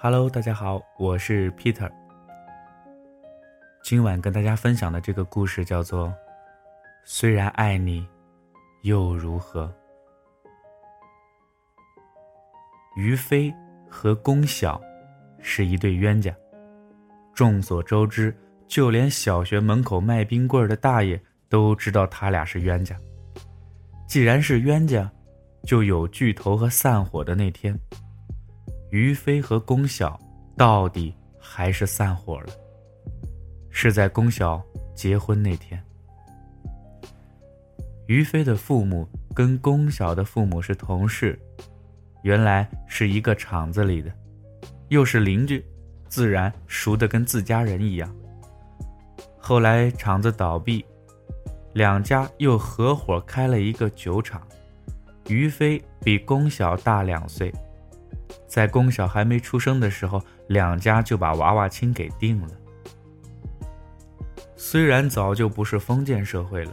Hello，大家好，我是 Peter。今晚跟大家分享的这个故事叫做《虽然爱你，又如何》。于飞和龚晓是一对冤家。众所周知，就连小学门口卖冰棍的大爷都知道他俩是冤家。既然是冤家，就有聚头和散伙的那天。于飞和龚晓到底还是散伙了，是在龚晓结婚那天。于飞的父母跟龚晓的父母是同事，原来是一个厂子里的，又是邻居，自然熟得跟自家人一样。后来厂子倒闭，两家又合伙开了一个酒厂。于飞比龚晓大两岁。在龚晓还没出生的时候，两家就把娃娃亲给定了。虽然早就不是封建社会了，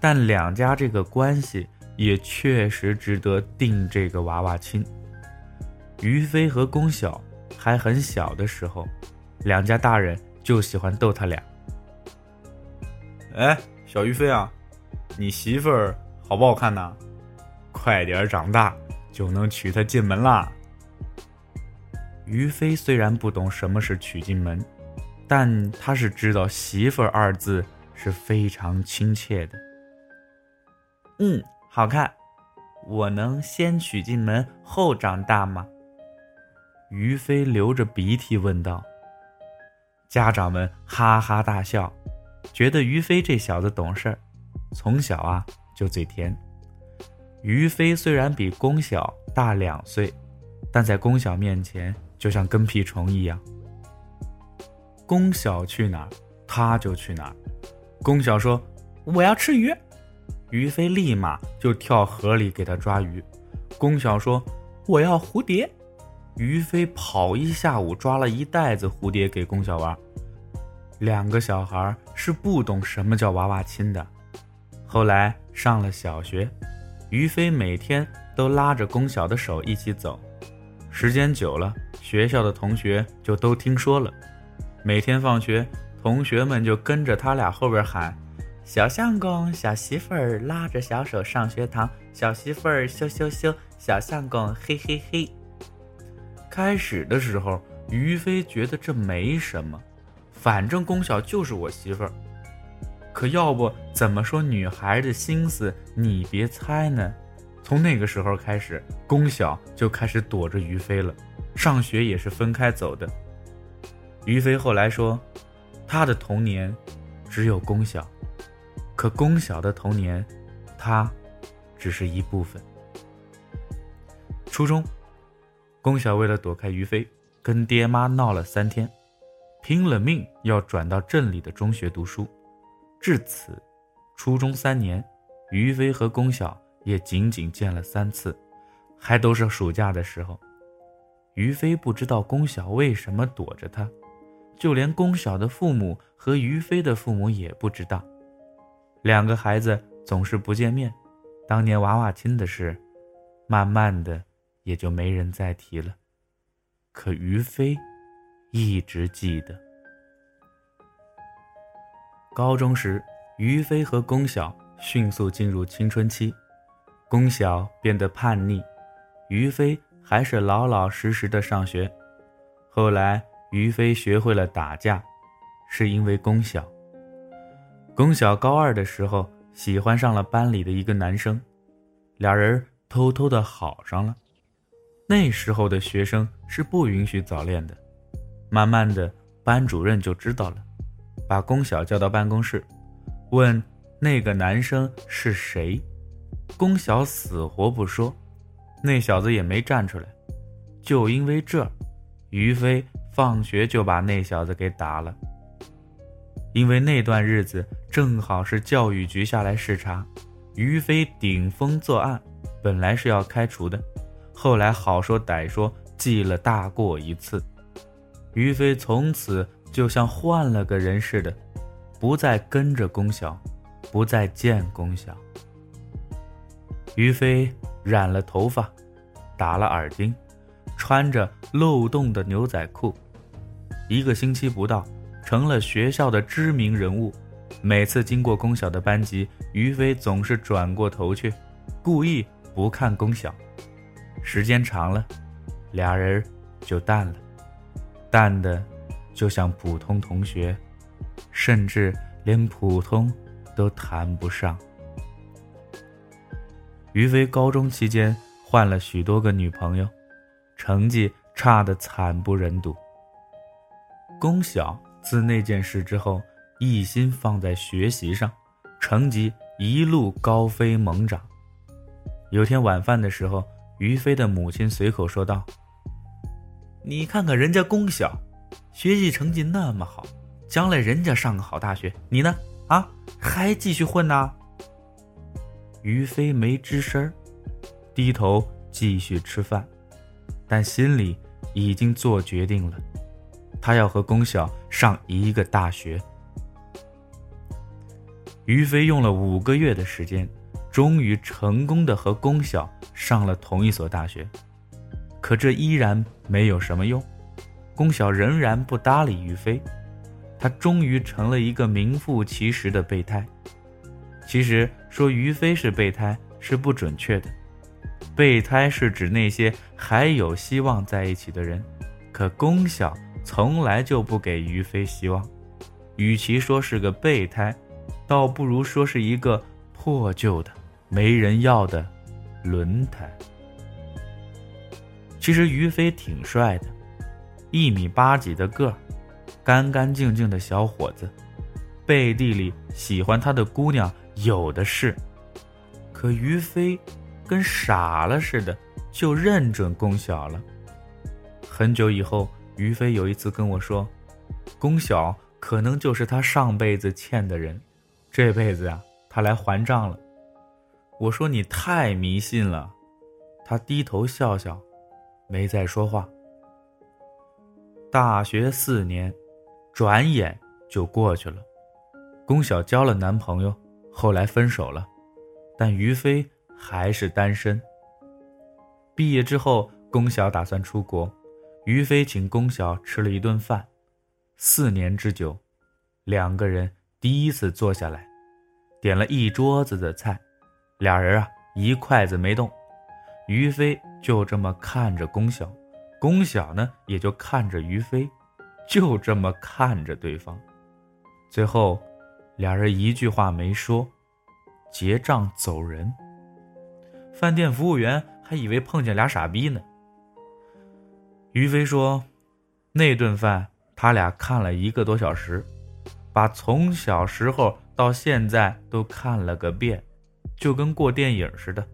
但两家这个关系也确实值得定这个娃娃亲。于飞和龚晓还很小的时候，两家大人就喜欢逗他俩。哎，小于飞啊，你媳妇儿好不好看呐？快点长大就能娶她进门啦。于飞虽然不懂什么是娶进门，但他是知道“媳妇儿”二字是非常亲切的。嗯，好看。我能先娶进门后长大吗？于飞流着鼻涕问道。家长们哈哈大笑，觉得于飞这小子懂事儿，从小啊就嘴甜。于飞虽然比龚晓大两岁，但在龚晓面前。就像跟屁虫一样。龚晓去哪儿，他就去哪儿。龚晓说：“我要吃鱼。”于飞立马就跳河里给他抓鱼。龚晓说：“我要蝴蝶。”于飞跑一下午抓了一袋子蝴蝶给龚晓玩。两个小孩是不懂什么叫娃娃亲的。后来上了小学，于飞每天都拉着龚晓的手一起走。时间久了，学校的同学就都听说了。每天放学，同学们就跟着他俩后边喊：“小相公，小媳妇儿拉着小手上学堂，小媳妇儿羞羞羞，小相公嘿嘿嘿。”开始的时候，于飞觉得这没什么，反正龚晓就是我媳妇儿。可要不怎么说女孩的心思你别猜呢？从那个时候开始，龚晓就开始躲着于飞了，上学也是分开走的。于飞后来说，他的童年只有龚晓，可龚晓的童年，他只是一部分。初中，龚晓为了躲开于飞，跟爹妈闹了三天，拼了命要转到镇里的中学读书。至此，初中三年，于飞和龚晓。也仅仅见了三次，还都是暑假的时候。于飞不知道龚晓为什么躲着他，就连龚晓的父母和于飞的父母也不知道。两个孩子总是不见面，当年娃娃亲的事，慢慢的也就没人再提了。可于飞一直记得。高中时，于飞和龚晓迅速进入青春期。龚晓变得叛逆，于飞还是老老实实的上学。后来，于飞学会了打架，是因为龚晓。龚晓高二的时候喜欢上了班里的一个男生，俩人偷偷的好上了。那时候的学生是不允许早恋的。慢慢的，班主任就知道了，把龚晓叫到办公室，问那个男生是谁。龚晓死活不说，那小子也没站出来。就因为这，于飞放学就把那小子给打了。因为那段日子正好是教育局下来视察，于飞顶风作案，本来是要开除的，后来好说歹说记了大过一次。于飞从此就像换了个人似的，不再跟着龚晓，不再见龚晓。于飞染了头发，打了耳钉，穿着漏洞的牛仔裤。一个星期不到，成了学校的知名人物。每次经过龚晓的班级，于飞总是转过头去，故意不看龚晓。时间长了，俩人就淡了，淡的就像普通同学，甚至连普通都谈不上。于飞高中期间换了许多个女朋友，成绩差得惨不忍睹。龚晓自那件事之后，一心放在学习上，成绩一路高飞猛涨。有天晚饭的时候，于飞的母亲随口说道：“你看看人家龚晓，学习成绩那么好，将来人家上个好大学，你呢？啊，还继续混呢？”于飞没吱声，低头继续吃饭，但心里已经做决定了。他要和龚晓上一个大学。于飞用了五个月的时间，终于成功的和龚晓上了同一所大学。可这依然没有什么用，龚晓仍然不搭理于飞，他终于成了一个名副其实的备胎。其实说于飞是备胎是不准确的，备胎是指那些还有希望在一起的人，可龚晓。从来就不给于飞希望，与其说是个备胎，倒不如说是一个破旧的、没人要的轮胎。其实于飞挺帅的，一米八几的个儿，干干净净的小伙子，背地里喜欢他的姑娘有的是。可于飞跟傻了似的，就认准龚晓了。很久以后。于飞有一次跟我说：“龚晓可能就是他上辈子欠的人，这辈子呀，他来还账了。”我说：“你太迷信了。”他低头笑笑，没再说话。大学四年，转眼就过去了。龚晓交了男朋友，后来分手了，但于飞还是单身。毕业之后，龚晓打算出国。于飞请龚晓吃了一顿饭，四年之久，两个人第一次坐下来，点了一桌子的菜，俩人啊一筷子没动，于飞就这么看着龚晓，龚晓呢也就看着于飞，就这么看着对方，最后，俩人一句话没说，结账走人。饭店服务员还以为碰见俩傻逼呢。于飞说：“那顿饭他俩看了一个多小时，把从小时候到现在都看了个遍，就跟过电影似的。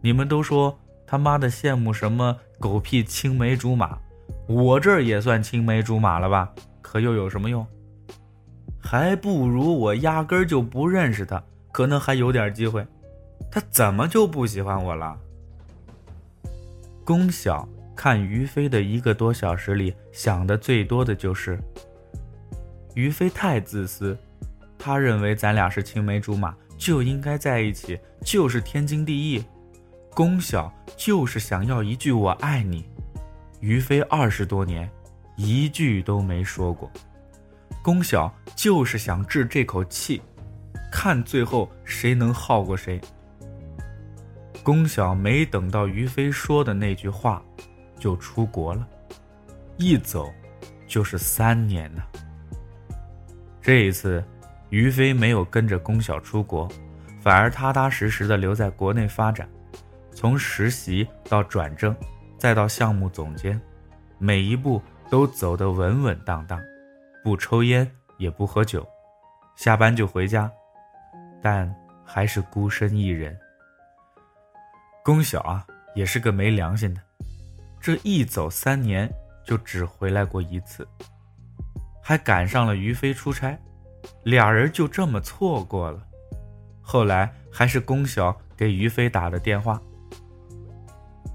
你们都说他妈的羡慕什么狗屁青梅竹马，我这儿也算青梅竹马了吧？可又有什么用？还不如我压根儿就不认识他，可能还有点机会。他怎么就不喜欢我了？”龚晓。看于飞的一个多小时里，想的最多的就是于飞太自私，他认为咱俩是青梅竹马，就应该在一起，就是天经地义。龚晓就是想要一句我爱你，于飞二十多年一句都没说过。龚晓就是想治这口气，看最后谁能耗过谁。龚晓没等到于飞说的那句话。就出国了，一走就是三年呢。这一次，于飞没有跟着龚晓出国，反而踏踏实实的留在国内发展，从实习到转正，再到项目总监，每一步都走得稳稳当当，不抽烟也不喝酒，下班就回家，但还是孤身一人。龚晓啊，也是个没良心的。这一走三年，就只回来过一次，还赶上了于飞出差，俩人就这么错过了。后来还是龚晓给于飞打的电话。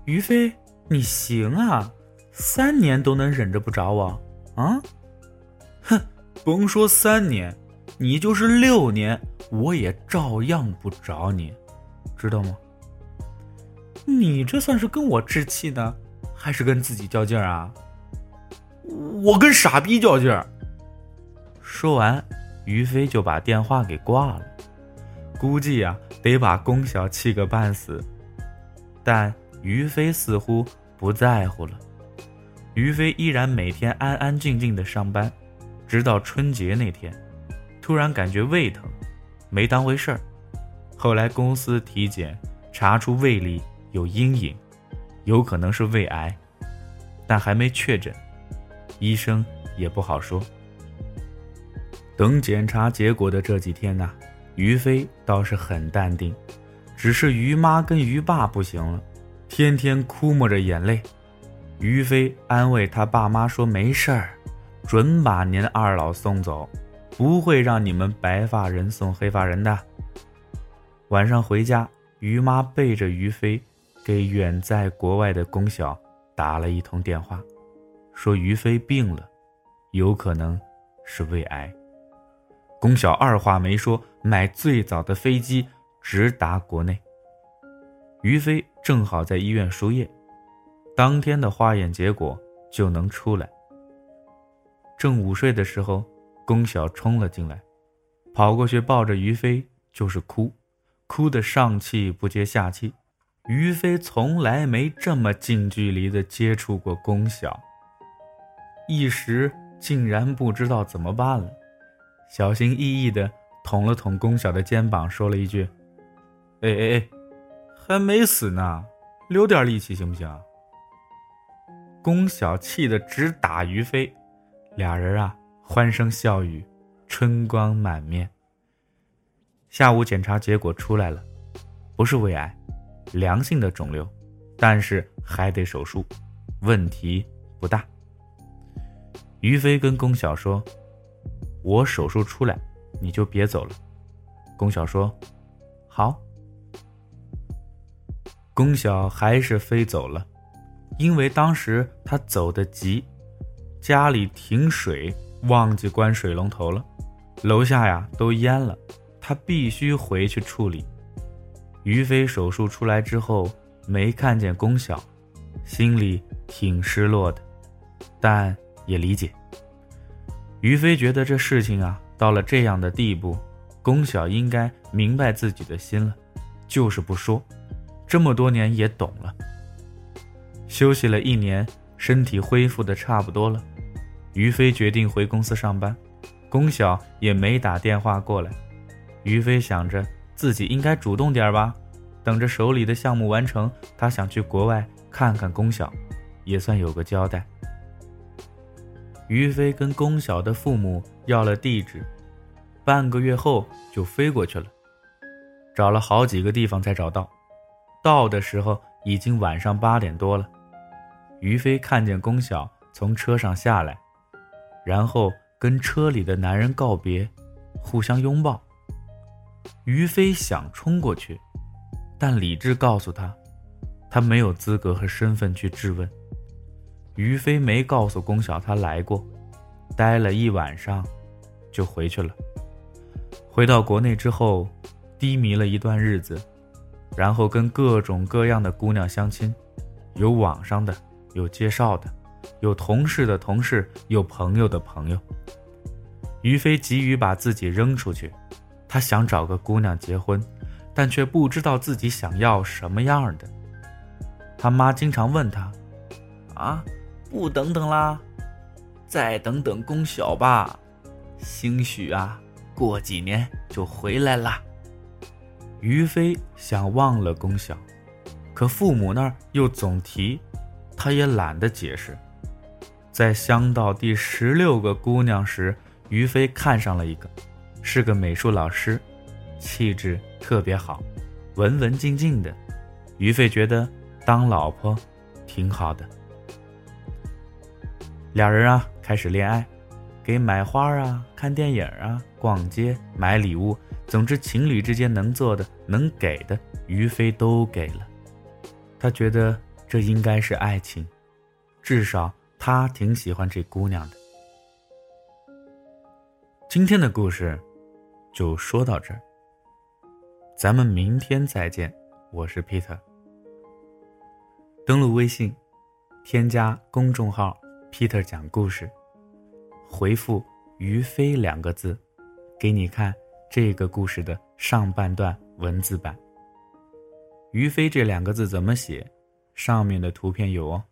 于飞，你行啊，三年都能忍着不找我，啊？哼，甭说三年，你就是六年，我也照样不找你，知道吗？你这算是跟我置气呢？还是跟自己较劲儿啊？我跟傻逼较劲儿。说完，于飞就把电话给挂了。估计呀，得把龚晓气个半死。但于飞似乎不在乎了。于飞依然每天安安静静的上班，直到春节那天，突然感觉胃疼，没当回事儿。后来公司体检查出胃里有阴影，有可能是胃癌，但还没确诊，医生也不好说。等检查结果的这几天呢，于飞倒是很淡定，只是于妈跟于爸不行了，天天哭抹着眼泪。于飞安慰他爸妈说：“没事儿，准把您二老送走，不会让你们白发人送黑发人的。”晚上回家，于妈背着于飞，给远在国外的龚晓打了一通电话，说于飞病了，有可能是胃癌。龚晓二话没说，买最早的飞机直达国内。于飞正好在医院输液，当天的化验结果就能出来。正午睡的时候，龚晓冲了进来，跑过去抱着于飞就是哭，哭得上气不接下气。于飞从来没这么近距离的接触过龚晓，一时竟然不知道怎么办了。小心翼翼的捅了捅龚晓的肩膀，说了一句：“哎哎哎，还没死呢，留点力气行不行？”龚晓气得直打于飞，俩人啊欢声笑语，春光满面。下午检查结果出来了，不是胃癌，良性的肿瘤，但是还得手术，问题不大。于飞跟龚晓说。我手术出来，你就别走了。龚晓说：“好。”龚晓还是飞走了，因为当时他走得急，家里停水，忘记关水龙头了，楼下呀都淹了，他必须回去处理。于飞手术出来之后没看见龚晓，心里挺失落的，但也理解。于飞觉得这事情啊，到了这样的地步，龚晓应该明白自己的心了，就是不说。这么多年也懂了。休息了一年，身体恢复的差不多了，于飞决定回公司上班。龚晓也没打电话过来。于飞想着自己应该主动点吧，等着手里的项目完成，他想去国外看看龚晓，也算有个交代。于飞跟龚晓的父母要了地址，半个月后就飞过去了，找了好几个地方才找到。到的时候已经晚上八点多了。于飞看见龚晓从车上下来，然后跟车里的男人告别，互相拥抱。于飞想冲过去，但理智告诉他，他没有资格和身份去质问。于飞没告诉龚晓他来过，待了一晚上，就回去了。回到国内之后，低迷了一段日子，然后跟各种各样的姑娘相亲，有网上的，有介绍的，有同事的同事，有朋友的朋友。于飞急于把自己扔出去，他想找个姑娘结婚，但却不知道自己想要什么样的。他妈经常问他：“啊？”不等等啦，再等等龚晓吧，兴许啊，过几年就回来啦。于飞想忘了龚晓，可父母那儿又总提，他也懒得解释。在相到第十六个姑娘时，于飞看上了一个，是个美术老师，气质特别好，文文静静的。于飞觉得当老婆挺好的。俩人啊，开始恋爱，给买花啊，看电影啊，逛街买礼物，总之情侣之间能做的、能给的，于飞都给了。他觉得这应该是爱情，至少他挺喜欢这姑娘的。今天的故事就说到这儿，咱们明天再见。我是 Peter，登录微信。添加公众号 “Peter 讲故事”，回复“于飞”两个字，给你看这个故事的上半段文字版。于飞这两个字怎么写？上面的图片有哦。